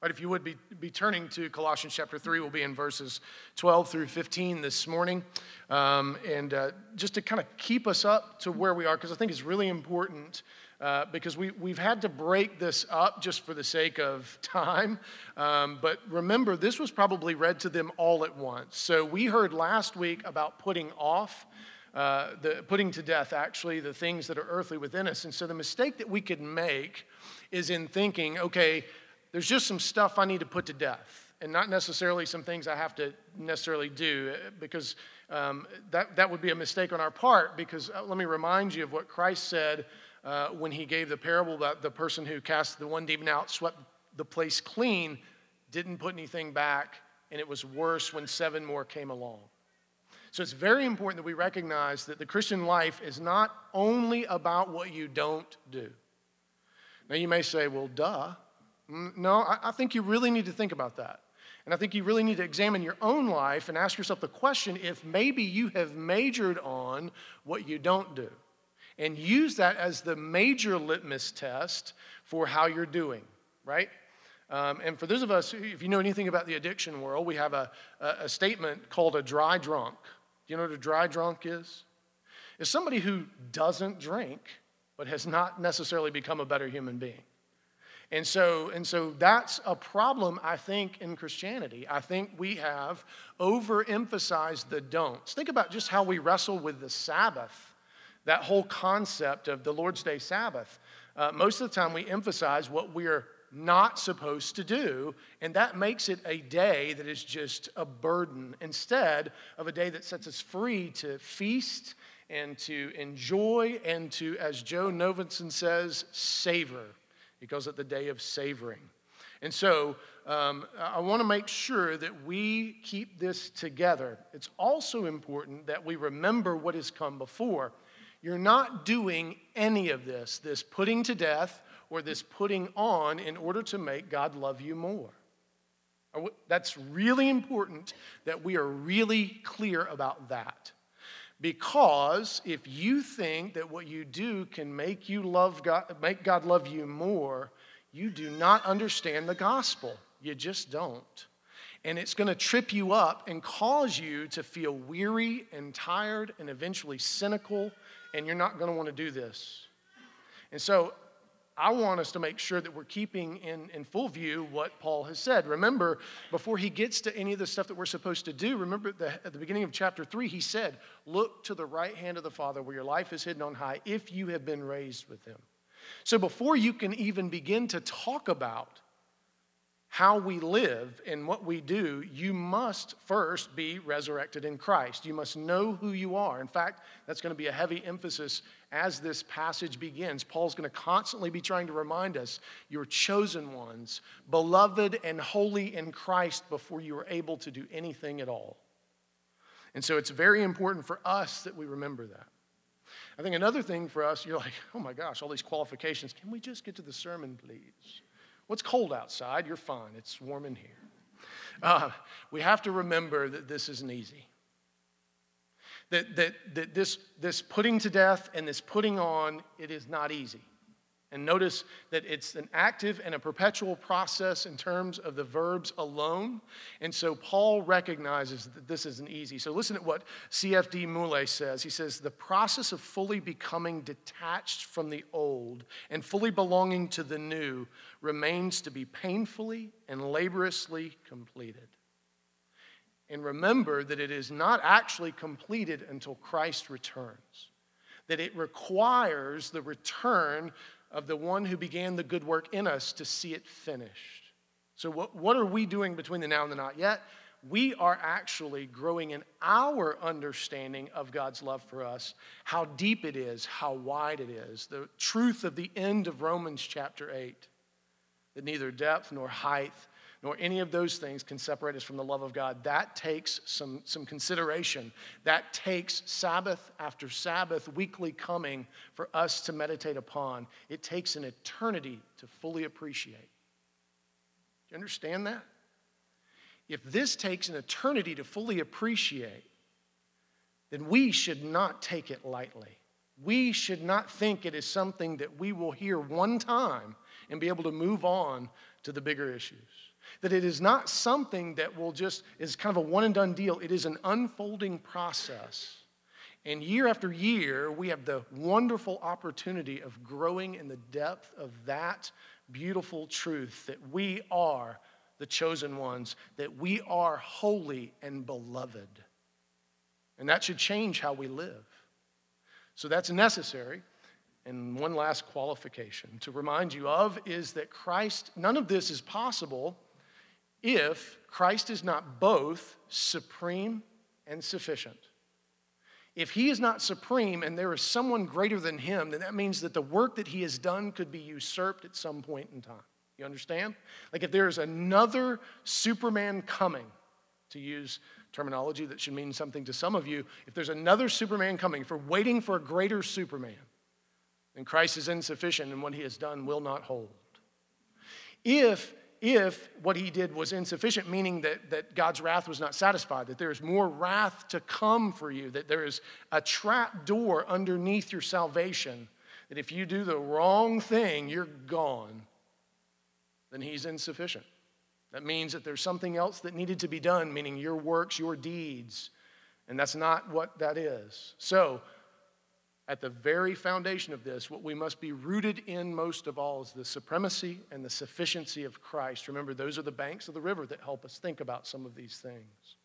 Right, if you would be, be turning to Colossians chapter 3, we'll be in verses 12 through 15 this morning. Um, and uh, just to kind of keep us up to where we are, because I think it's really important uh, because we, we've had to break this up just for the sake of time. Um, but remember, this was probably read to them all at once. So we heard last week about putting off. Uh, the putting to death actually the things that are earthly within us and so the mistake that we could make is in thinking okay there's just some stuff I need to put to death, and not necessarily some things I have to necessarily do, uh, because um, that, that would be a mistake on our part. Because uh, let me remind you of what Christ said uh, when he gave the parable about the person who cast the one demon out, swept the place clean, didn't put anything back, and it was worse when seven more came along. So it's very important that we recognize that the Christian life is not only about what you don't do. Now you may say, well, duh. No, I, think you really need to think about that. And I think you really need to examine your own life and ask yourself the question if maybe you have majored on what you don't do. And use that as the major litmus test for how you're doing, right? Um, and for those of us, if you know anything about the addiction world, we have a, a, a statement called a dry drunk. Do you know what a dry drunk is? It's somebody who doesn't drink, but has not necessarily become a better human being. And so, and so that's a problem, I think, in Christianity. I think we have overemphasized the don'ts. Think about just how we wrestle with the Sabbath, that whole concept of the Lord's Day Sabbath. Uh, most of the time, we emphasize what we're not supposed to do, and that makes it a day that is just a burden instead of a day that sets us free to feast and to enjoy and to, as Joe Novenson says, savor. He calls it the day of savoring. And so um, I want to make sure that we keep this together. It's also important that we remember what has come before. You're not doing any of this, this putting to death or this putting on, in order to make God love you more. That's really important that we are really clear about that. Because if you think that what you do can make you love God, make God love you more, you do not understand the gospel. You just don't. And it's going to trip you up and cause you to feel weary and tired and eventually cynical, and you're not going to want to do this. And so I want us to make sure that we're keeping in, in full view what Paul has said. Remember, before he gets to any of the stuff that we're supposed to do, remember the, at the beginning of chapter 3, he said, Look to the right hand of the Father where your life is hidden on high if you have been raised with him. So before you can even begin to talk about how we live and what we do, you must first be resurrected in Christ. You must know who you are. In fact, that's going to be a heavy emphasis as this passage begins. Paul's going to constantly be trying to remind us you're chosen ones, beloved and holy in Christ before you are able to do anything at all. And so it's very important for us that we remember that. I think another thing for us, you're like, oh my gosh, all these qualifications. Can we just get to the sermon, please? What's cold outside? You're fine. It's warm in here. Uh, we have to remember that this isn't easy. That, that, that this, this putting to death and this putting on, it is not easy. And notice that it's an active and a perpetual process in terms of the verbs alone. And so Paul recognizes that this isn't easy. So listen to what CFD Moule says. He says, The process of fully becoming detached from the old and fully belonging to the new remains to be painfully and laboriously completed. And remember that it is not actually completed until Christ returns, that it requires the return of the one who began the good work in us to see it finished. So, what, what are we doing between the now and the not yet? We are actually growing in our understanding of God's love for us, how deep it is, how wide it is, the truth of the end of Romans chapter 8, that neither depth nor height nor any of those things can separate us from the love of God. That takes some, some consideration. That takes Sabbath after Sabbath, weekly coming for us to meditate upon. It takes an eternity to fully appreciate. Do you understand that? If this takes an eternity to fully appreciate, then we should not take it lightly. We should not think it is something that we will hear one time and be able to move on to the bigger issues. That it is not something that will just, is kind of a one and done deal. It is an unfolding process. And year after year, we have the wonderful opportunity of growing in the depth of that beautiful truth that we are the chosen ones, that we are holy and beloved. And that should change how we live. So that's necessary. And one last qualification to remind you of is that Christ, none of this is possible if Christ is not both supreme and sufficient. If he is not supreme and there is someone greater than him, then that means that the work that he has done could be usurped at some point in time. You understand? Like if there is another Superman coming, to use terminology that should mean something to some of you, if there's another Superman coming, if we're waiting for a greater Superman, then Christ is insufficient and what he has done will not hold. If if what he did was insufficient, meaning that, that God's wrath was not satisfied, that there is more wrath to come for you, that there is a trap door underneath your salvation, that if you do the wrong thing, you're gone, then he's insufficient. That means that there's something else that needed to be done, meaning your works, your deeds. And that's not what that is. So, at the very foundation of this, what we must be rooted in most of all is the supremacy and the sufficiency of Christ. Remember, those are the banks of the river that help us think about some of these things.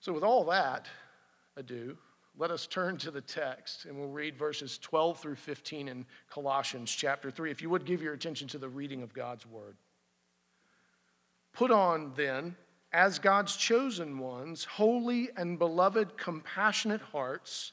So, with all that ado, let us turn to the text and we'll read verses 12 through 15 in Colossians chapter 3. If you would give your attention to the reading of God's word. Put on then, as God's chosen ones, holy and beloved, compassionate hearts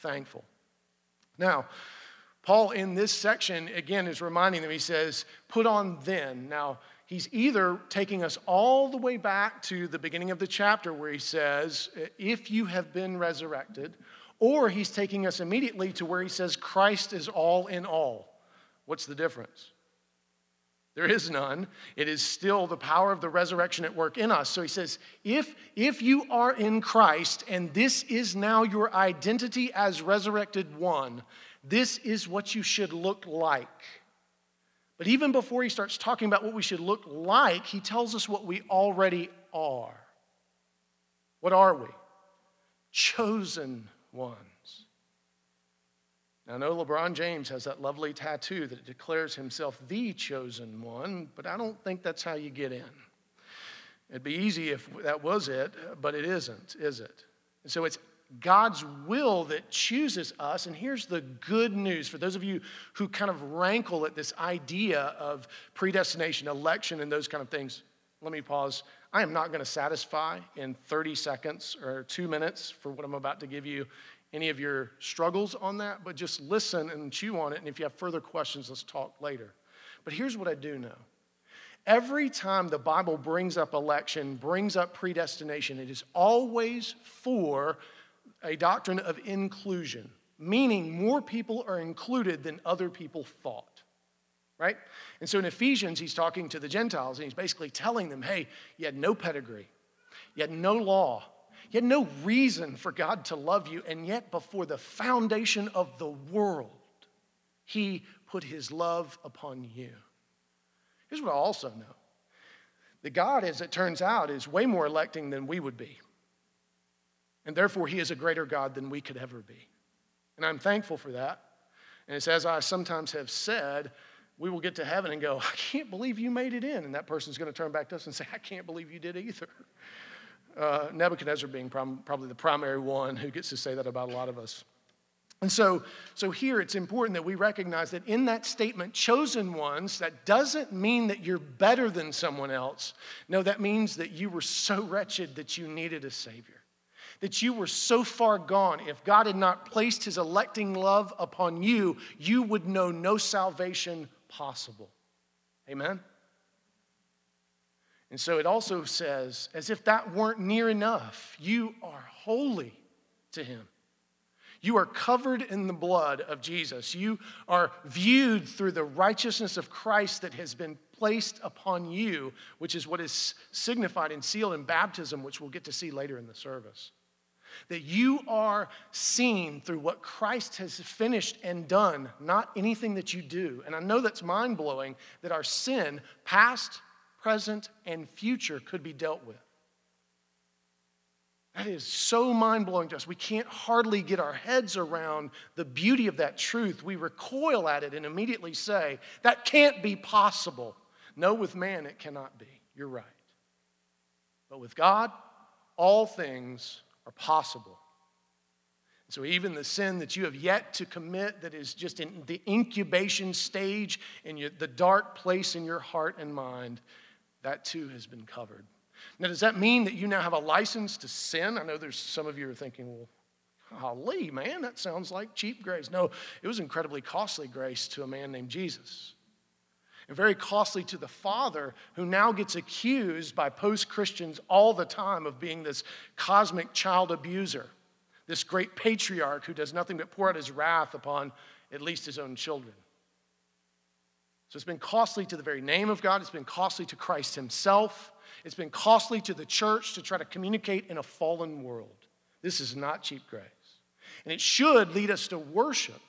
thankful. Now, Paul in this section, again, is reminding them, he says, put on then. Now, he's either taking us all the way back to the beginning of the chapter where he says, if you have been resurrected, or he's taking us immediately to where he says, Christ is all in all. What's the difference? There is none. It is still the power of the resurrection at work in us. So he says, if, if you are in Christ and this is now your identity as resurrected one, this is what you should look like. But even before he starts talking about what we should look like, he tells us what we already are. What are we? Chosen ones. I know LeBron James has that lovely tattoo that declares himself the chosen one, but I don't think that's how you get in. It'd be easy if that was it, but it isn't, is it? And so it's God's will that chooses us. And here's the good news for those of you who kind of rankle at this idea of predestination, election, and those kind of things. Let me pause. I am not going to satisfy in 30 seconds or two minutes for what I'm about to give you any of your struggles on that, but just listen and chew on it. And if you have further questions, let's talk later. But here's what I do know every time the Bible brings up election, brings up predestination, it is always for a doctrine of inclusion, meaning more people are included than other people thought. Right? And so in Ephesians, he's talking to the Gentiles and he's basically telling them, hey, you had no pedigree, you had no law, you had no reason for God to love you, and yet before the foundation of the world, He put His love upon you. Here's what I also know that God, as it turns out, is way more electing than we would be. And therefore, He is a greater God than we could ever be. And I'm thankful for that. And it's as I sometimes have said, we will get to heaven and go, I can't believe you made it in. And that person's going to turn back to us and say, I can't believe you did either. Uh, Nebuchadnezzar being prom- probably the primary one who gets to say that about a lot of us. And so, so here it's important that we recognize that in that statement, chosen ones, that doesn't mean that you're better than someone else. No, that means that you were so wretched that you needed a Savior, that you were so far gone. If God had not placed His electing love upon you, you would know no salvation possible. Amen? And so it also says, as if that weren't near enough, you are holy to him. You are covered in the blood of Jesus. You are viewed through the righteousness of Christ that has been placed upon you, which is what is signified and sealed in baptism, which we'll get to see later in the service. That you are seen through what Christ has finished and done, not anything that you do. And I know that's mind blowing that our sin, past, present, and future, could be dealt with. That is so mind blowing to us. We can't hardly get our heads around the beauty of that truth. We recoil at it and immediately say, that can't be possible. No, with man, it cannot be. You're right. But with God, all things are possible. So, even the sin that you have yet to commit, that is just in the incubation stage, in your, the dark place in your heart and mind, that too has been covered. Now, does that mean that you now have a license to sin? I know there's some of you are thinking, well, golly, man, that sounds like cheap grace. No, it was incredibly costly grace to a man named Jesus. And very costly to the father who now gets accused by post Christians all the time of being this cosmic child abuser, this great patriarch who does nothing but pour out his wrath upon at least his own children. So it's been costly to the very name of God, it's been costly to Christ himself. It's been costly to the church to try to communicate in a fallen world. This is not cheap grace. And it should lead us to worship.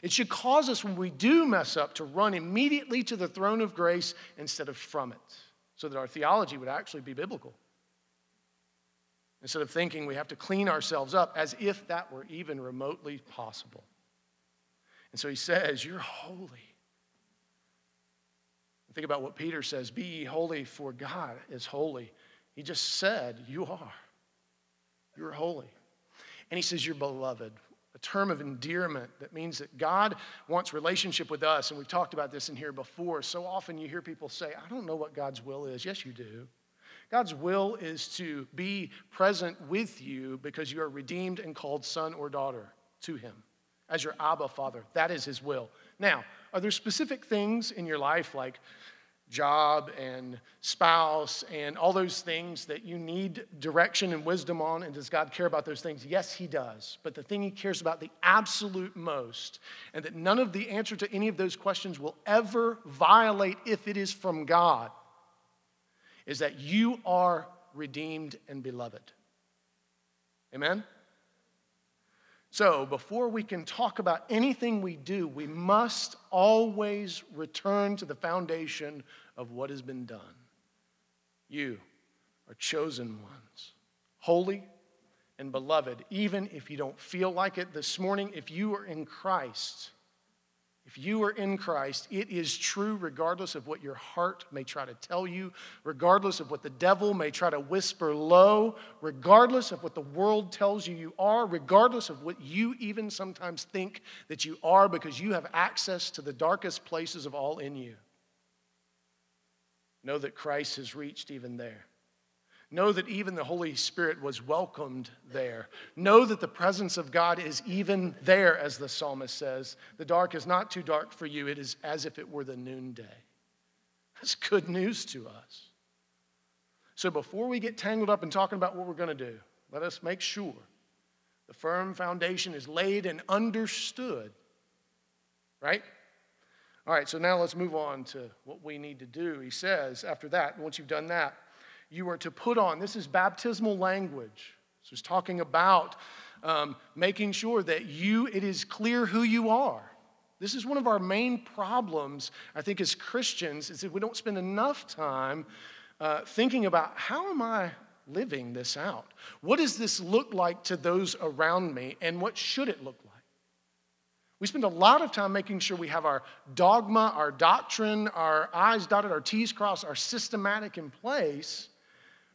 It should cause us, when we do mess up, to run immediately to the throne of grace instead of from it, so that our theology would actually be biblical. Instead of thinking we have to clean ourselves up as if that were even remotely possible. And so he says, You're holy. Think about what Peter says Be ye holy, for God is holy. He just said, You are. You're holy. And he says, You're beloved. A term of endearment that means that God wants relationship with us. And we've talked about this in here before. So often you hear people say, I don't know what God's will is. Yes, you do. God's will is to be present with you because you are redeemed and called son or daughter to Him as your Abba Father. That is His will. Now, are there specific things in your life like job and spouse and all those things that you need direction and wisdom on? And does God care about those things? Yes, He does. But the thing He cares about the absolute most, and that none of the answer to any of those questions will ever violate if it is from God, is that you are redeemed and beloved. Amen? So, before we can talk about anything we do, we must always return to the foundation of what has been done. You are chosen ones, holy and beloved, even if you don't feel like it this morning, if you are in Christ if you are in Christ, it is true regardless of what your heart may try to tell you, regardless of what the devil may try to whisper low, regardless of what the world tells you you are, regardless of what you even sometimes think that you are, because you have access to the darkest places of all in you. Know that Christ has reached even there. Know that even the Holy Spirit was welcomed there. Know that the presence of God is even there, as the psalmist says. The dark is not too dark for you, it is as if it were the noonday. That's good news to us. So before we get tangled up in talking about what we're going to do, let us make sure the firm foundation is laid and understood. Right? All right, so now let's move on to what we need to do. He says, after that, once you've done that, you are to put on. This is baptismal language. So he's talking about um, making sure that you, it is clear who you are. This is one of our main problems, I think, as Christians, is that we don't spend enough time uh, thinking about how am I living this out? What does this look like to those around me, and what should it look like? We spend a lot of time making sure we have our dogma, our doctrine, our I's dotted, our T's crossed, our systematic in place.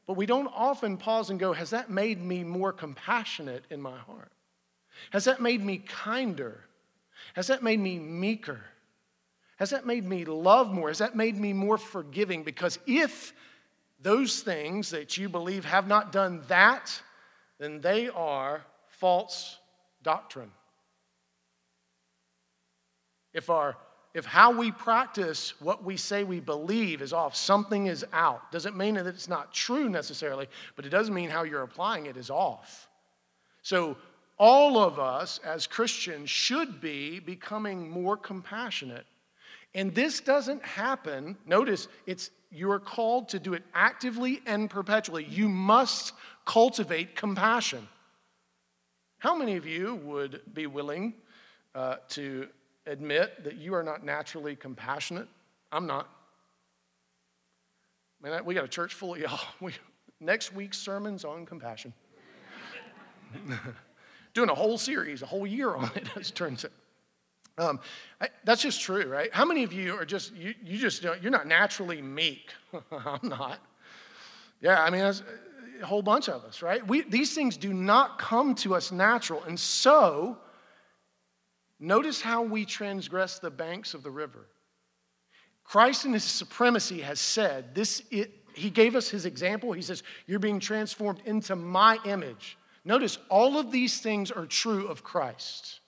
But we don't often pause and go, Has that made me more compassionate in my heart? Has that made me kinder? Has that made me meeker? Has that made me love more? Has that made me more forgiving? Because if those things that you believe have not done that, then they are false doctrine. If our if how we practice what we say we believe is off, something is out. Doesn't mean that it's not true necessarily, but it does mean how you're applying it is off. So, all of us as Christians should be becoming more compassionate. And this doesn't happen. Notice it's you are called to do it actively and perpetually. You must cultivate compassion. How many of you would be willing uh, to admit that you are not naturally compassionate? I'm not. Man, we got a church full of y'all. We, next week's sermon's on compassion. Doing a whole series, a whole year on it, as it turns out. Um, I, that's just true, right? How many of you are just, you, you just, you're not naturally meek. I'm not. Yeah, I mean, a whole bunch of us, right? We, these things do not come to us natural. And so, notice how we transgress the banks of the river. Christ in his supremacy has said, this, it, he gave us his example. He says, You're being transformed into my image. Notice all of these things are true of Christ.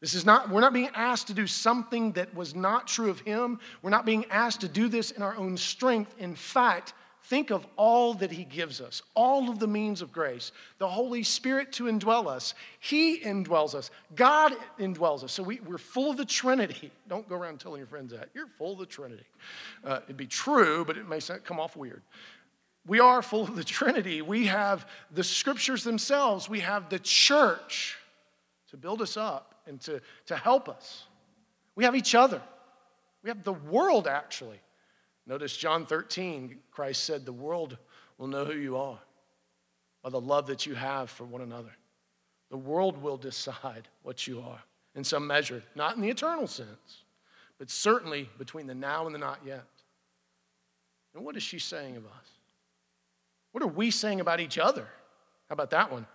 This is not, we're not being asked to do something that was not true of him. We're not being asked to do this in our own strength. In fact, think of all that he gives us, all of the means of grace, the Holy Spirit to indwell us. He indwells us, God indwells us. So we, are full of the Trinity. Don't go around telling your friends that. You're full of the Trinity. Uh, it'd be true, but it may come off weird. We are full of the Trinity. We have the scriptures themselves, we have the church to build us up and to, to help us. We have each other. We have the world, actually. Notice John 13, Christ said, The world will know who you are by the love that you have for one another. The world will decide what you are in some measure, not in the eternal sense, but certainly between the now and the not yet. And what is she saying of us? What are we saying about each other? How about that one?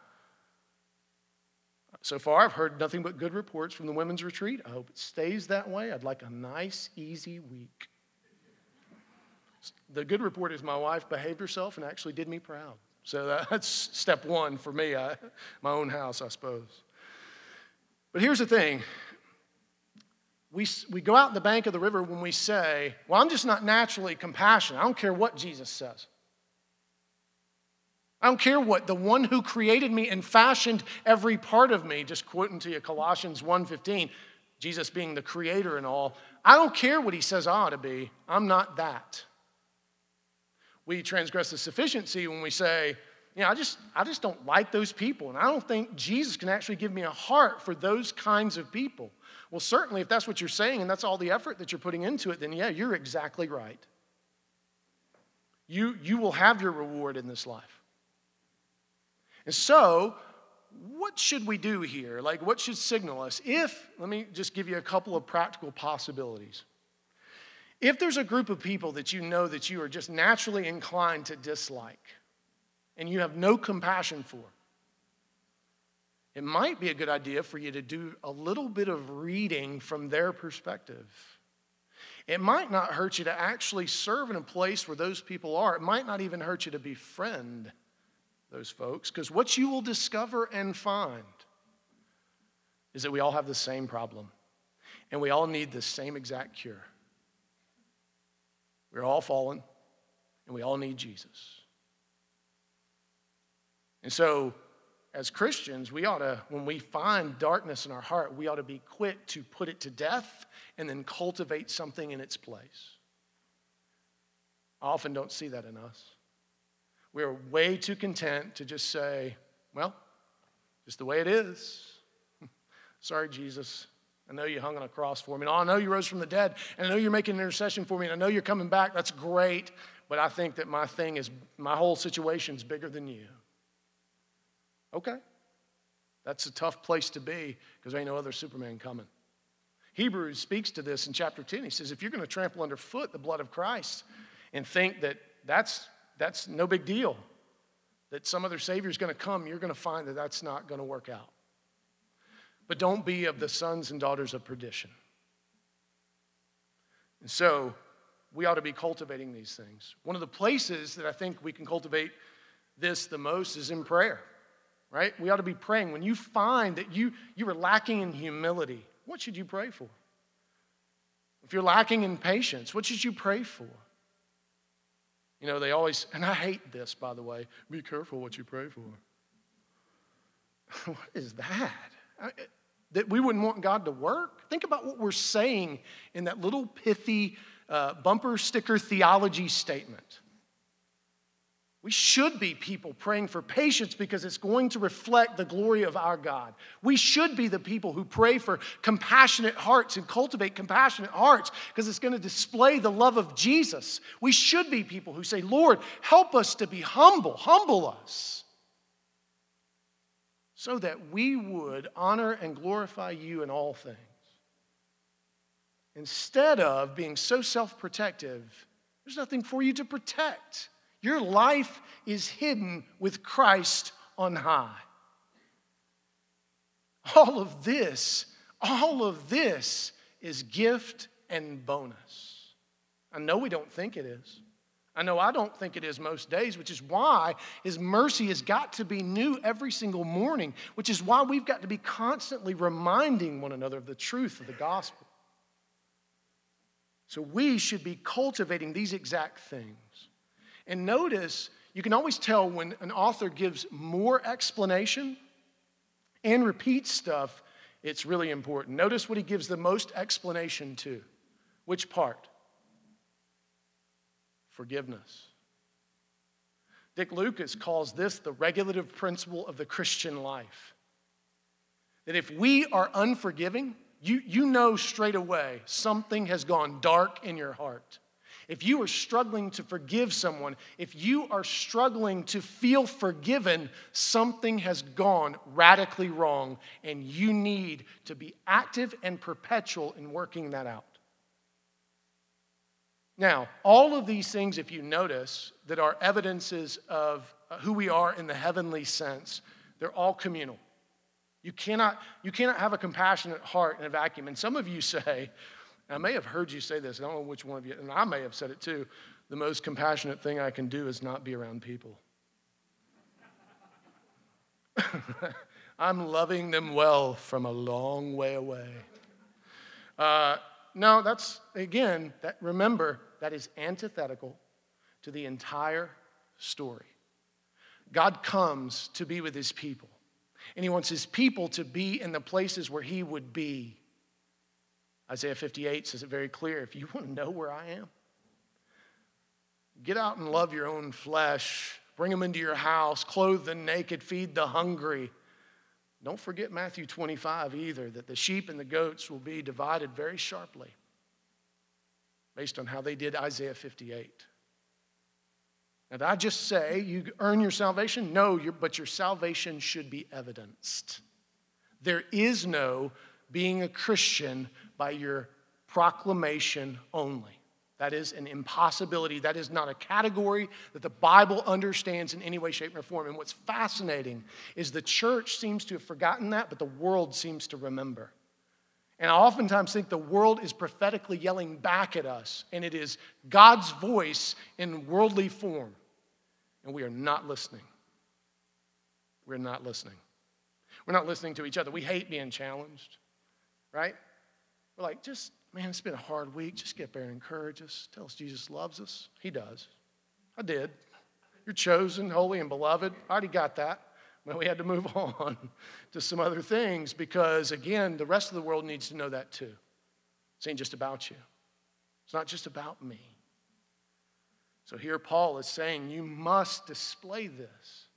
So far, I've heard nothing but good reports from the women's retreat. I hope it stays that way. I'd like a nice, easy week. The good report is my wife behaved herself and actually did me proud. So that's step one for me, I, my own house, I suppose. But here's the thing we, we go out in the bank of the river when we say, Well, I'm just not naturally compassionate. I don't care what Jesus says. I don't care what the one who created me and fashioned every part of me, just quoting to you Colossians 1:15, Jesus being the creator and all. I don't care what he says I ought to be. I'm not that. We transgress the sufficiency when we say, you know, I just, I just don't like those people. And I don't think Jesus can actually give me a heart for those kinds of people. Well, certainly, if that's what you're saying and that's all the effort that you're putting into it, then yeah, you're exactly right. You, you will have your reward in this life. And so, what should we do here? Like, what should signal us? If, let me just give you a couple of practical possibilities. If there's a group of people that you know that you are just naturally inclined to dislike and you have no compassion for, it might be a good idea for you to do a little bit of reading from their perspective. It might not hurt you to actually serve in a place where those people are. It might not even hurt you to befriend those folks, because what you will discover and find is that we all have the same problem, and we all need the same exact cure. We're all fallen, and we all need Jesus. And so, as Christians, we ought to, when we find darkness in our heart, we ought to be quick to put it to death and then cultivate something in its place. I often don't see that in us. We are way too content to just say, well, just the way it is. Sorry, Jesus. I know you hung on a cross for me. And oh, I know you rose from the dead. And I know you're making an intercession for me. And I know you're coming back. That's great. But I think that my thing is, my whole situation is bigger than you. Okay. That's a tough place to be because there ain't no other Superman coming. Hebrews speaks to this in chapter 10. He says, if you're going to trample underfoot the blood of Christ and think that that's that's no big deal. That some other Savior is going to come, you're going to find that that's not going to work out. But don't be of the sons and daughters of perdition. And so, we ought to be cultivating these things. One of the places that I think we can cultivate this the most is in prayer, right? We ought to be praying. When you find that you, you are lacking in humility, what should you pray for? If you're lacking in patience, what should you pray for? You know, they always, and I hate this, by the way, be careful what you pray for. what is that? That we wouldn't want God to work? Think about what we're saying in that little pithy uh, bumper sticker theology statement. We should be people praying for patience because it's going to reflect the glory of our God. We should be the people who pray for compassionate hearts and cultivate compassionate hearts because it's going to display the love of Jesus. We should be people who say, Lord, help us to be humble, humble us, so that we would honor and glorify you in all things. Instead of being so self protective, there's nothing for you to protect. Your life is hidden with Christ on high. All of this, all of this is gift and bonus. I know we don't think it is. I know I don't think it is most days, which is why His mercy has got to be new every single morning, which is why we've got to be constantly reminding one another of the truth of the gospel. So we should be cultivating these exact things. And notice, you can always tell when an author gives more explanation and repeats stuff, it's really important. Notice what he gives the most explanation to. Which part? Forgiveness. Dick Lucas calls this the regulative principle of the Christian life. That if we are unforgiving, you, you know straight away something has gone dark in your heart. If you are struggling to forgive someone, if you are struggling to feel forgiven, something has gone radically wrong, and you need to be active and perpetual in working that out. Now, all of these things, if you notice, that are evidences of who we are in the heavenly sense, they're all communal. You cannot, you cannot have a compassionate heart in a vacuum. And some of you say, I may have heard you say this, I don't know which one of you, and I may have said it too. The most compassionate thing I can do is not be around people. I'm loving them well from a long way away. Uh, no, that's, again, that, remember, that is antithetical to the entire story. God comes to be with his people, and he wants his people to be in the places where he would be. Isaiah 58 says it very clear if you want to know where I am, get out and love your own flesh, bring them into your house, clothe the naked, feed the hungry. Don't forget Matthew 25 either, that the sheep and the goats will be divided very sharply based on how they did Isaiah 58. Now, did I just say you earn your salvation? No, but your salvation should be evidenced. There is no being a Christian by your proclamation only. That is an impossibility. That is not a category that the Bible understands in any way, shape, or form. And what's fascinating is the church seems to have forgotten that, but the world seems to remember. And I oftentimes think the world is prophetically yelling back at us, and it is God's voice in worldly form. And we are not listening. We're not listening. We're not listening to each other. We hate being challenged right? We're like, just, man, it's been a hard week. Just get there and encourage us. Tell us Jesus loves us. He does. I did. You're chosen, holy, and beloved. I already got that. But we had to move on to some other things because, again, the rest of the world needs to know that too. It ain't just about you, it's not just about me. So here Paul is saying you must display this.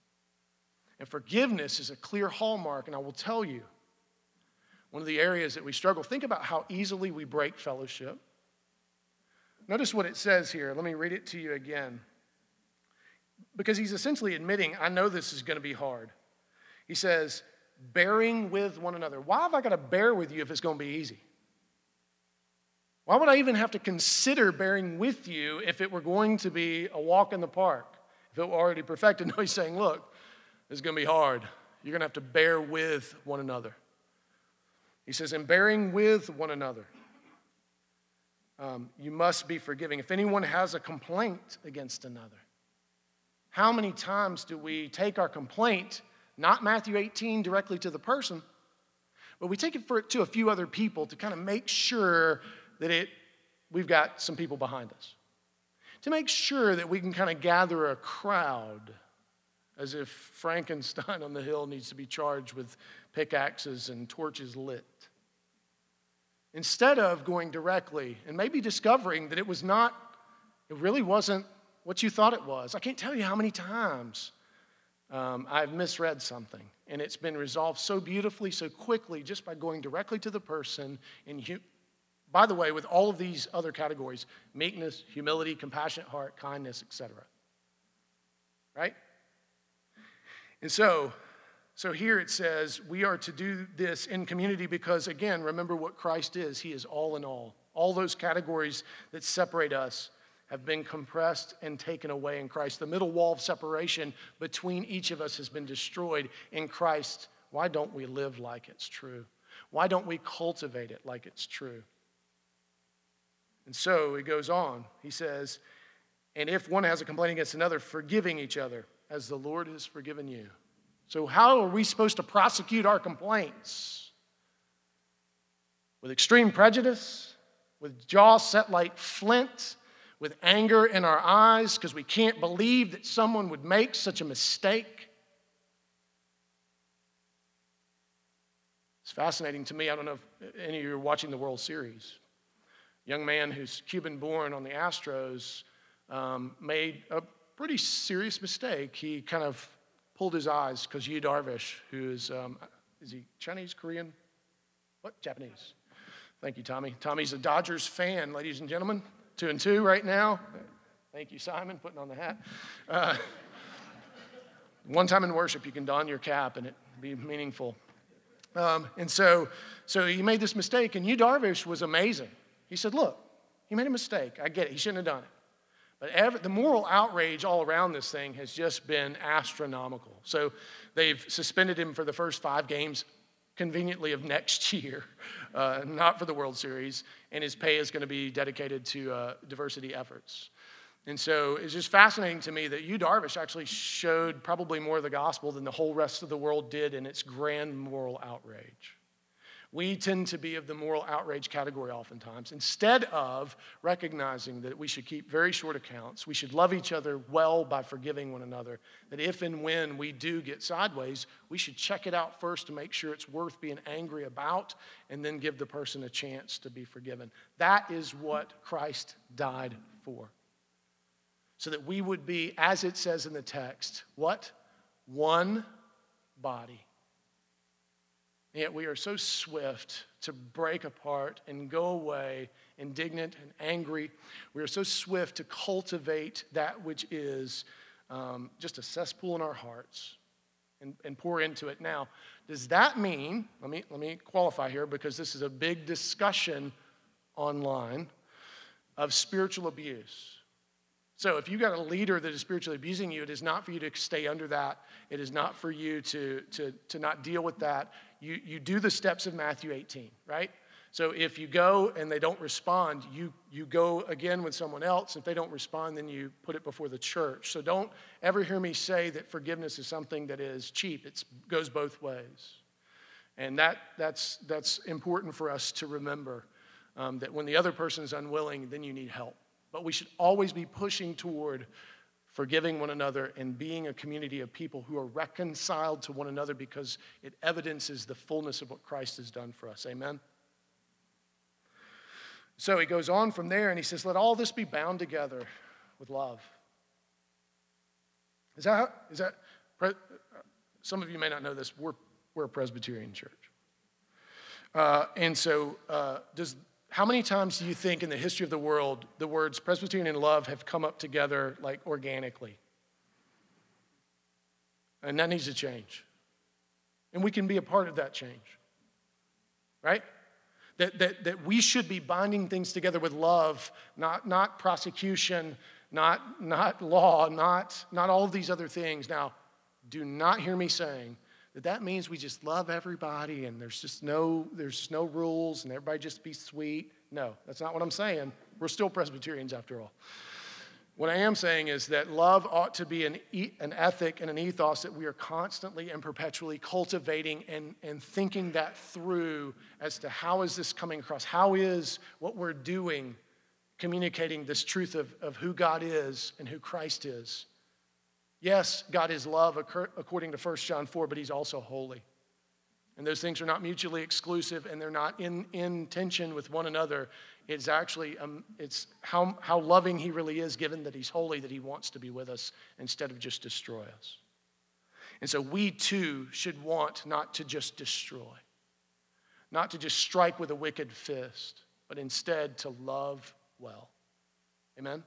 And forgiveness is a clear hallmark, and I will tell you, one of the areas that we struggle. Think about how easily we break fellowship. Notice what it says here. Let me read it to you again. Because he's essentially admitting, I know this is going to be hard. He says, bearing with one another. Why have I got to bear with you if it's going to be easy? Why would I even have to consider bearing with you if it were going to be a walk in the park? If it were already perfected? No, he's saying, look, it's going to be hard. You're going to have to bear with one another. He says, in bearing with one another, um, you must be forgiving. If anyone has a complaint against another, how many times do we take our complaint, not Matthew 18 directly to the person, but we take it for, to a few other people to kind of make sure that it we've got some people behind us. To make sure that we can kind of gather a crowd as if Frankenstein on the hill needs to be charged with pickaxes and torches lit. Instead of going directly and maybe discovering that it was not, it really wasn't what you thought it was. I can't tell you how many times um, I've misread something and it's been resolved so beautifully, so quickly, just by going directly to the person. And hu- by the way, with all of these other categories meekness, humility, compassionate heart, kindness, etc. Right? And so, so here it says we are to do this in community because, again, remember what Christ is. He is all in all. All those categories that separate us have been compressed and taken away in Christ. The middle wall of separation between each of us has been destroyed in Christ. Why don't we live like it's true? Why don't we cultivate it like it's true? And so he goes on. He says, And if one has a complaint against another, forgiving each other as the Lord has forgiven you. So, how are we supposed to prosecute our complaints? With extreme prejudice? With jaws set like flint? with anger in our eyes because we can't believe that someone would make such a mistake. It's fascinating to me. I don't know if any of you are watching the World Series. young man who's Cuban born on the Astros um, made a pretty serious mistake. He kind of pulled his eyes because Yu Darvish, who is, um, is he Chinese, Korean? What? Japanese. Thank you, Tommy. Tommy's a Dodgers fan, ladies and gentlemen two and two right now. Thank you, Simon, putting on the hat. Uh, one time in worship, you can don your cap and it be meaningful. Um, and so, so he made this mistake, and Yu Darvish was amazing. He said, Look, he made a mistake. I get it. He shouldn't have done it. But the moral outrage all around this thing has just been astronomical. So they've suspended him for the first five games conveniently of next year, uh, not for the World Series, and his pay is going to be dedicated to uh, diversity efforts. And so it's just fascinating to me that Yu Darvish actually showed probably more of the gospel than the whole rest of the world did in its grand moral outrage. We tend to be of the moral outrage category oftentimes. Instead of recognizing that we should keep very short accounts, we should love each other well by forgiving one another, that if and when we do get sideways, we should check it out first to make sure it's worth being angry about and then give the person a chance to be forgiven. That is what Christ died for. So that we would be, as it says in the text, what? One body Yet we are so swift to break apart and go away indignant and angry. We are so swift to cultivate that which is um, just a cesspool in our hearts and, and pour into it. Now, does that mean, let me, let me qualify here because this is a big discussion online of spiritual abuse. So if you've got a leader that is spiritually abusing you, it is not for you to stay under that. It is not for you to, to, to not deal with that you, you do the steps of Matthew 18, right? So if you go and they don't respond, you, you go again with someone else. If they don't respond, then you put it before the church. So don't ever hear me say that forgiveness is something that is cheap. It goes both ways. And that, that's, that's important for us to remember um, that when the other person is unwilling, then you need help. But we should always be pushing toward forgiving one another, and being a community of people who are reconciled to one another because it evidences the fullness of what Christ has done for us. Amen? So he goes on from there and he says, Let all this be bound together with love. Is that, is that, some of you may not know this, we're, we're a Presbyterian church. Uh, and so, uh, does how many times do you think in the history of the world the words Presbyterian and love have come up together like organically? And that needs to change. And we can be a part of that change. Right? That, that, that we should be binding things together with love, not, not prosecution, not, not law, not, not all of these other things. Now, do not hear me saying that that means we just love everybody and there's just no there's no rules and everybody just be sweet. No that's not what i'm saying. We're still presbyterians after all. What i am saying is that love ought to be an, an ethic and an ethos that we are constantly and perpetually cultivating and, and thinking that through as to how is this coming across how is what we're doing communicating this truth of, of who God is and who Christ is. Yes, God is love according to 1 John 4, but he's also holy. And those things are not mutually exclusive and they're not in, in tension with one another. It's actually um, it's how, how loving he really is, given that he's holy, that he wants to be with us instead of just destroy us. And so we too should want not to just destroy, not to just strike with a wicked fist, but instead to love well. Amen?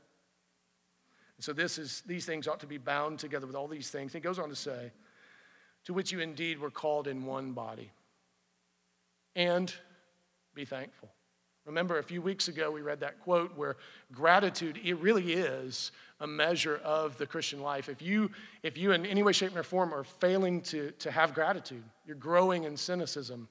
And so this is, these things ought to be bound together with all these things. And He goes on to say, to which you indeed were called in one body. And be thankful. Remember, a few weeks ago, we read that quote where gratitude, it really is a measure of the Christian life. If you, if you in any way, shape, or form are failing to, to have gratitude, you're growing in cynicism,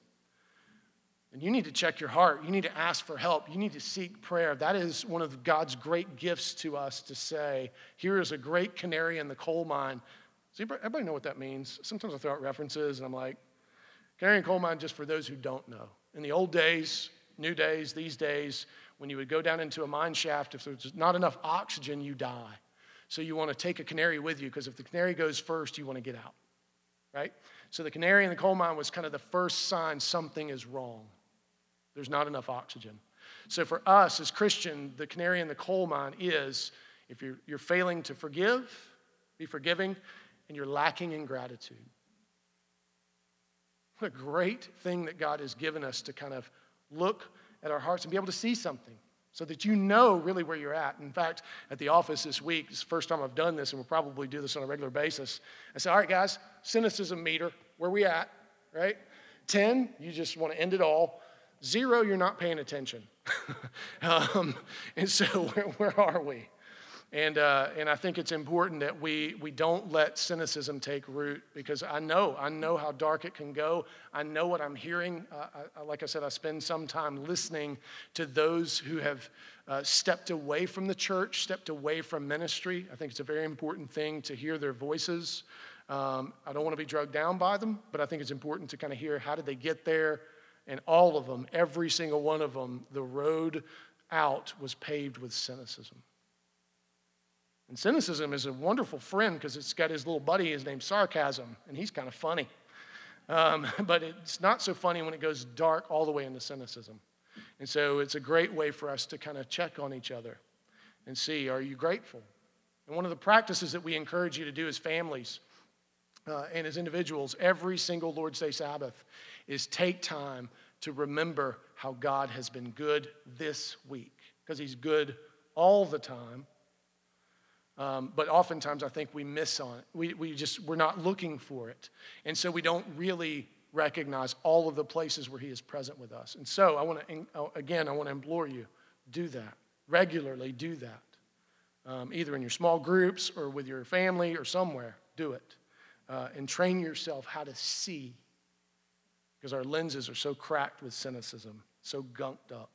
and you need to check your heart. You need to ask for help. You need to seek prayer. That is one of God's great gifts to us to say, here is a great canary in the coal mine does everybody know what that means? Sometimes I throw out references and I'm like, canary in coal mine just for those who don't know. In the old days, new days, these days, when you would go down into a mine shaft, if there's not enough oxygen, you die. So you want to take a canary with you because if the canary goes first, you want to get out, right? So the canary in the coal mine was kind of the first sign something is wrong. There's not enough oxygen. So for us as Christian, the canary in the coal mine is if you're, you're failing to forgive, be forgiving, and you're lacking in gratitude. What a great thing that God has given us to kind of look at our hearts and be able to see something so that you know really where you're at. In fact, at the office this week, it's the first time I've done this, and we'll probably do this on a regular basis. I said, All right, guys, cynicism meter, where we at, right? 10, you just want to end it all. Zero, you're not paying attention. um, and so, where, where are we? And, uh, and I think it's important that we, we don't let cynicism take root because I know, I know how dark it can go. I know what I'm hearing. Uh, I, like I said, I spend some time listening to those who have uh, stepped away from the church, stepped away from ministry. I think it's a very important thing to hear their voices. Um, I don't want to be drugged down by them, but I think it's important to kind of hear how did they get there? And all of them, every single one of them, the road out was paved with cynicism. And cynicism is a wonderful friend because it's got his little buddy, his name's Sarcasm, and he's kind of funny. Um, but it's not so funny when it goes dark all the way into cynicism. And so it's a great way for us to kind of check on each other and see are you grateful? And one of the practices that we encourage you to do as families uh, and as individuals every single Lord's Day Sabbath is take time to remember how God has been good this week because He's good all the time um, but oftentimes I think we miss on it. We, we just, we're not looking for it. And so we don't really recognize all of the places where He is present with us. And so I want to, uh, again, I want to implore you do that. Regularly do that. Um, either in your small groups or with your family or somewhere. Do it. Uh, and train yourself how to see. Because our lenses are so cracked with cynicism, so gunked up.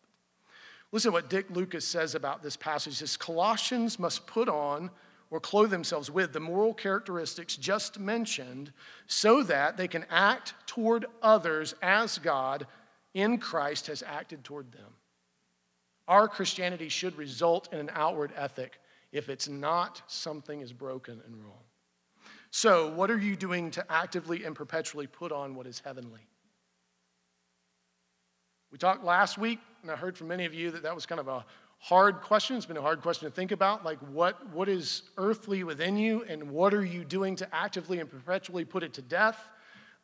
Listen to what Dick Lucas says about this passage. He says Colossians must put on or clothe themselves with the moral characteristics just mentioned so that they can act toward others as God in Christ has acted toward them. Our Christianity should result in an outward ethic. If it's not, something is broken and wrong. So, what are you doing to actively and perpetually put on what is heavenly? We talked last week, and I heard from many of you that that was kind of a hard question. It's been a hard question to think about. Like, what, what is earthly within you, and what are you doing to actively and perpetually put it to death?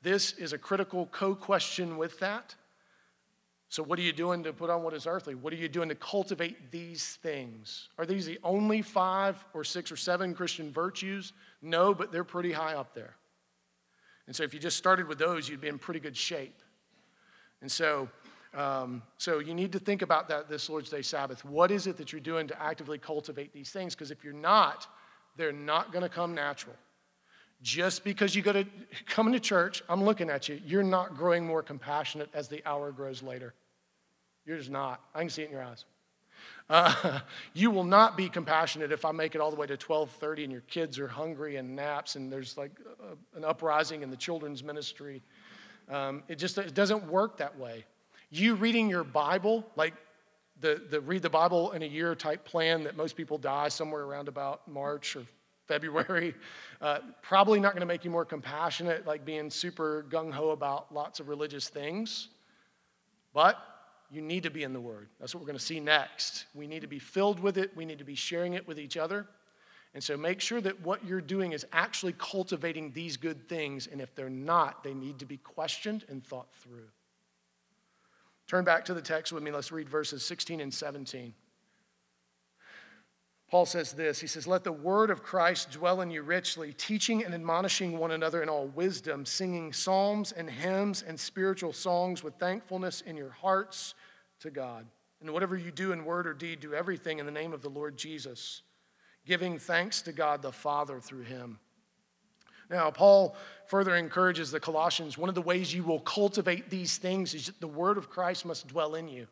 This is a critical co question with that. So, what are you doing to put on what is earthly? What are you doing to cultivate these things? Are these the only five or six or seven Christian virtues? No, but they're pretty high up there. And so, if you just started with those, you'd be in pretty good shape. And so, um, so you need to think about that this Lord's Day Sabbath. What is it that you're doing to actively cultivate these things? Because if you're not, they're not going to come natural. Just because you go to come to church, I'm looking at you, you're not growing more compassionate as the hour grows later. You're just not. I can see it in your eyes. Uh, you will not be compassionate if I make it all the way to 12:30 and your kids are hungry and naps and there's like a, an uprising in the children's ministry. Um, it just it doesn't work that way. You reading your Bible, like the, the read the Bible in a year type plan that most people die somewhere around about March or February. Uh, probably not going to make you more compassionate, like being super gung ho about lots of religious things. But you need to be in the Word. That's what we're going to see next. We need to be filled with it, we need to be sharing it with each other. And so make sure that what you're doing is actually cultivating these good things. And if they're not, they need to be questioned and thought through. Turn back to the text with me. Let's read verses 16 and 17. Paul says this He says, Let the word of Christ dwell in you richly, teaching and admonishing one another in all wisdom, singing psalms and hymns and spiritual songs with thankfulness in your hearts to God. And whatever you do in word or deed, do everything in the name of the Lord Jesus, giving thanks to God the Father through him. Now, Paul further encourages the Colossians one of the ways you will cultivate these things is that the word of Christ must dwell in you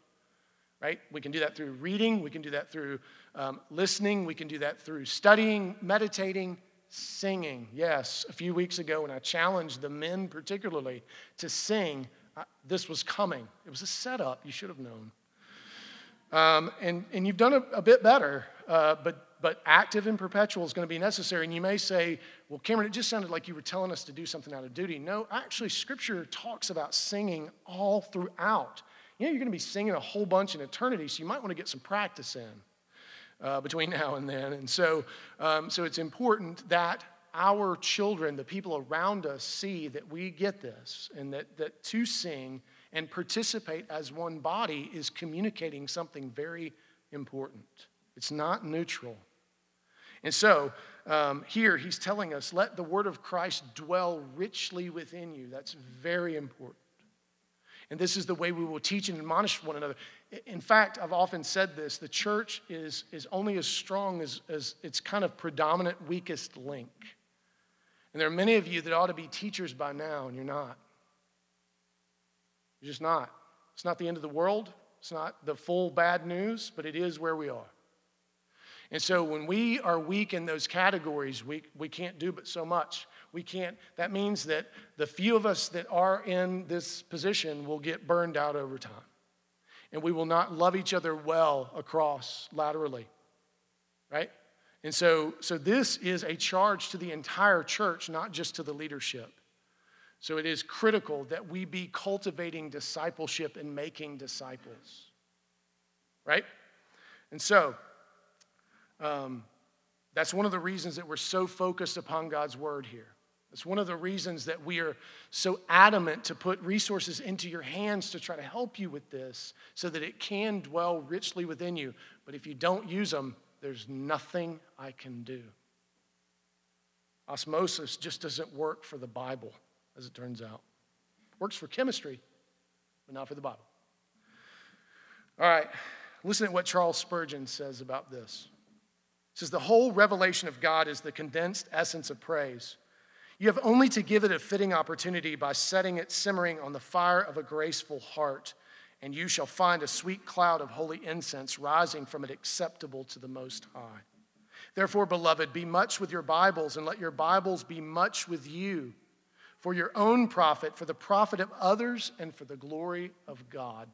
right? We can do that through reading, we can do that through um, listening, we can do that through studying, meditating, singing. Yes, a few weeks ago when I challenged the men particularly to sing, uh, this was coming. It was a setup, you should have known. Um, and, and you've done a, a bit better, uh, but, but active and perpetual is going to be necessary. And you may say, well, Cameron, it just sounded like you were telling us to do something out of duty. No, actually, Scripture talks about singing all throughout you know, you're going to be singing a whole bunch in eternity, so you might want to get some practice in uh, between now and then. And so, um, so it's important that our children, the people around us, see that we get this and that, that to sing and participate as one body is communicating something very important. It's not neutral. And so, um, here he's telling us, let the word of Christ dwell richly within you. That's very important. And this is the way we will teach and admonish one another. In fact, I've often said this the church is, is only as strong as, as its kind of predominant weakest link. And there are many of you that ought to be teachers by now, and you're not. You're just not. It's not the end of the world, it's not the full bad news, but it is where we are. And so when we are weak in those categories, we, we can't do but so much. We can't, that means that the few of us that are in this position will get burned out over time. And we will not love each other well across laterally. Right? And so, so this is a charge to the entire church, not just to the leadership. So it is critical that we be cultivating discipleship and making disciples. Right? And so, um, that's one of the reasons that we're so focused upon God's word here. It's one of the reasons that we are so adamant to put resources into your hands to try to help you with this so that it can dwell richly within you. But if you don't use them, there's nothing I can do. Osmosis just doesn't work for the Bible, as it turns out. Works for chemistry, but not for the Bible. All right, listen to what Charles Spurgeon says about this. He says, The whole revelation of God is the condensed essence of praise. You have only to give it a fitting opportunity by setting it simmering on the fire of a graceful heart, and you shall find a sweet cloud of holy incense rising from it acceptable to the Most High. Therefore, beloved, be much with your Bibles, and let your Bibles be much with you, for your own profit, for the profit of others, and for the glory of God.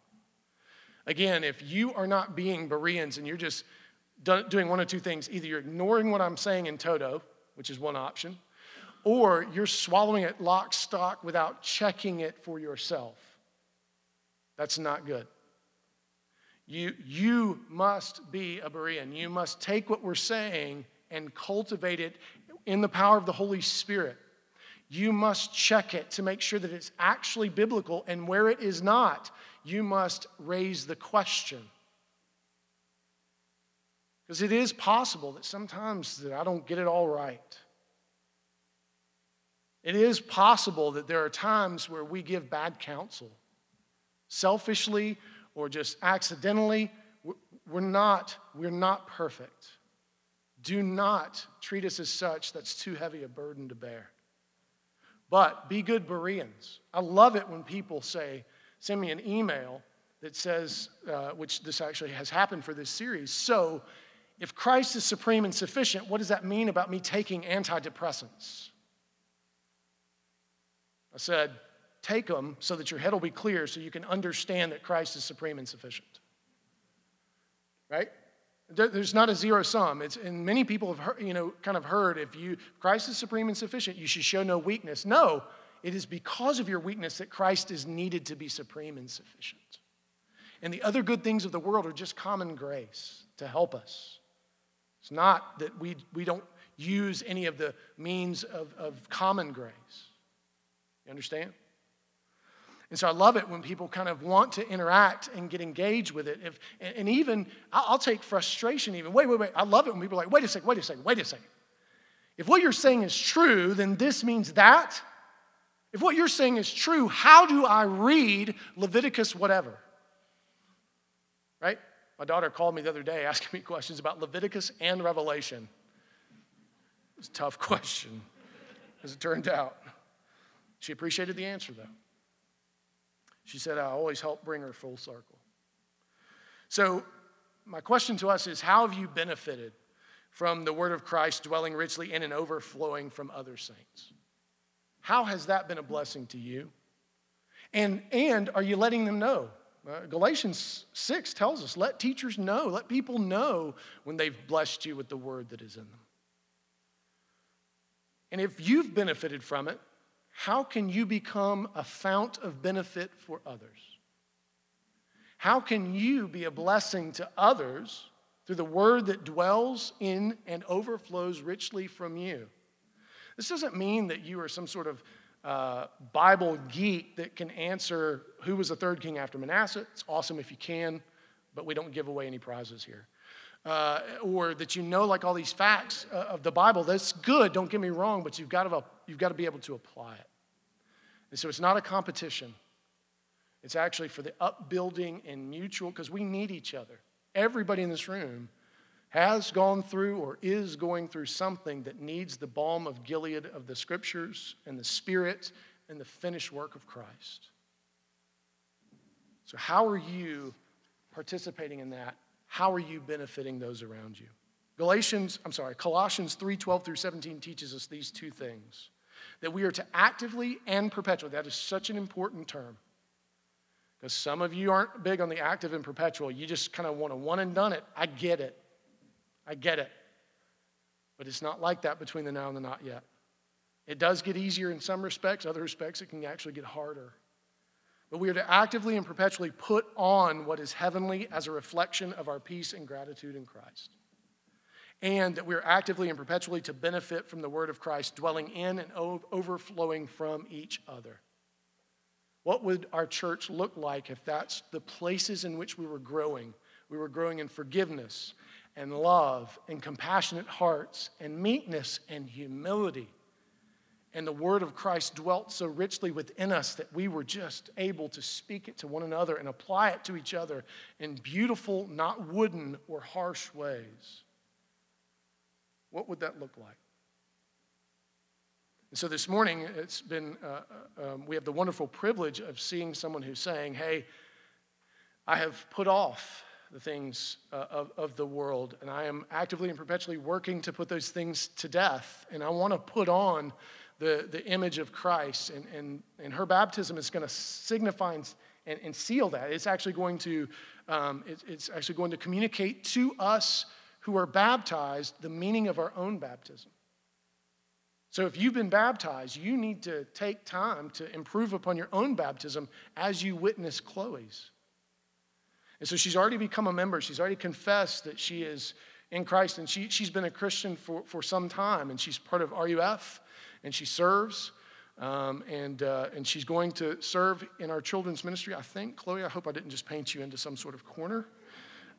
Again, if you are not being Bereans and you're just doing one of two things either you're ignoring what I'm saying in toto, which is one option, or you're swallowing it lock, stock without checking it for yourself. That's not good. You, you must be a Berean. You must take what we're saying and cultivate it in the power of the Holy Spirit. You must check it to make sure that it's actually biblical, and where it is not, you must raise the question. Because it is possible that sometimes that I don't get it all right. It is possible that there are times where we give bad counsel, selfishly or just accidentally. We're not, we're not perfect. Do not treat us as such that's too heavy a burden to bear. But be good Bereans. I love it when people say, send me an email that says, uh, which this actually has happened for this series. So, if Christ is supreme and sufficient, what does that mean about me taking antidepressants? I said, take them so that your head will be clear so you can understand that Christ is supreme and sufficient. right? There's not a zero sum. It's, and many people have heard, you know, kind of heard if you Christ is supreme and sufficient, you should show no weakness. No, it is because of your weakness that Christ is needed to be supreme and sufficient. And the other good things of the world are just common grace to help us. It's not that we, we don't use any of the means of, of common grace. You understand? And so I love it when people kind of want to interact and get engaged with it. If, and even, I'll take frustration even. Wait, wait, wait. I love it when people are like, wait a second, wait a second, wait a second. If what you're saying is true, then this means that. If what you're saying is true, how do I read Leviticus whatever? Right? My daughter called me the other day asking me questions about Leviticus and Revelation. It was a tough question, as it turned out. She appreciated the answer, though. She said, I always help bring her full circle. So, my question to us is how have you benefited from the word of Christ dwelling richly in and overflowing from other saints? How has that been a blessing to you? And, and are you letting them know? Uh, Galatians 6 tells us let teachers know, let people know when they've blessed you with the word that is in them. And if you've benefited from it, how can you become a fount of benefit for others? How can you be a blessing to others through the word that dwells in and overflows richly from you? This doesn't mean that you are some sort of uh, Bible geek that can answer who was the third king after Manasseh. It's awesome if you can, but we don't give away any prizes here. Uh, or that you know like all these facts uh, of the Bible. That's good, don't get me wrong, but you've got to, you've got to be able to apply it. And so it's not a competition. It's actually for the upbuilding and mutual, because we need each other. Everybody in this room has gone through or is going through something that needs the balm of Gilead of the scriptures and the spirit and the finished work of Christ. So, how are you participating in that? How are you benefiting those around you? Galatians, I'm sorry, Colossians 3 12 through 17 teaches us these two things that we are to actively and perpetually, that is such an important term. Because some of you aren't big on the active and perpetual. You just kind of want to one and done it. I get it. I get it. But it's not like that between the now and the not yet. It does get easier in some respects, other respects, it can actually get harder. But we are to actively and perpetually put on what is heavenly as a reflection of our peace and gratitude in Christ and that we're actively and perpetually to benefit from the word of Christ, dwelling in and overflowing from each other. What would our church look like if that's the places in which we were growing? We were growing in forgiveness and love and compassionate hearts and meekness and humility. And the word of Christ dwelt so richly within us that we were just able to speak it to one another and apply it to each other in beautiful, not wooden or harsh ways. What would that look like? And so this morning, it's been, uh, uh, um, we have the wonderful privilege of seeing someone who's saying, Hey, I have put off the things uh, of, of the world, and I am actively and perpetually working to put those things to death. And I want to put on the, the image of Christ. And, and, and her baptism is going to signify and, and, seal that. It's actually going to, um, it, it's actually going to communicate to us who are baptized the meaning of our own baptism. So if you've been baptized, you need to take time to improve upon your own baptism as you witness Chloe's. And so she's already become a member. She's already confessed that she is in Christ, and she, she's been a Christian for, for some time, and she's part of RUF, and she serves. Um, and, uh, and she's going to serve in our children's ministry, I think. Chloe, I hope I didn't just paint you into some sort of corner.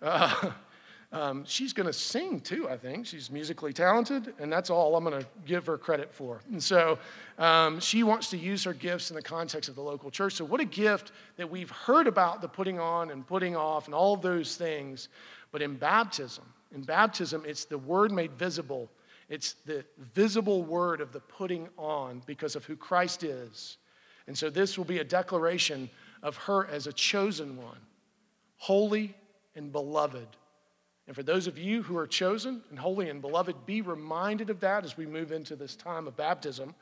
Uh, Um, she's going to sing too, I think. She's musically talented, and that's all I'm going to give her credit for. And so um, she wants to use her gifts in the context of the local church. So, what a gift that we've heard about the putting on and putting off and all of those things. But in baptism, in baptism, it's the word made visible. It's the visible word of the putting on because of who Christ is. And so, this will be a declaration of her as a chosen one, holy and beloved and for those of you who are chosen and holy and beloved, be reminded of that as we move into this time of baptism.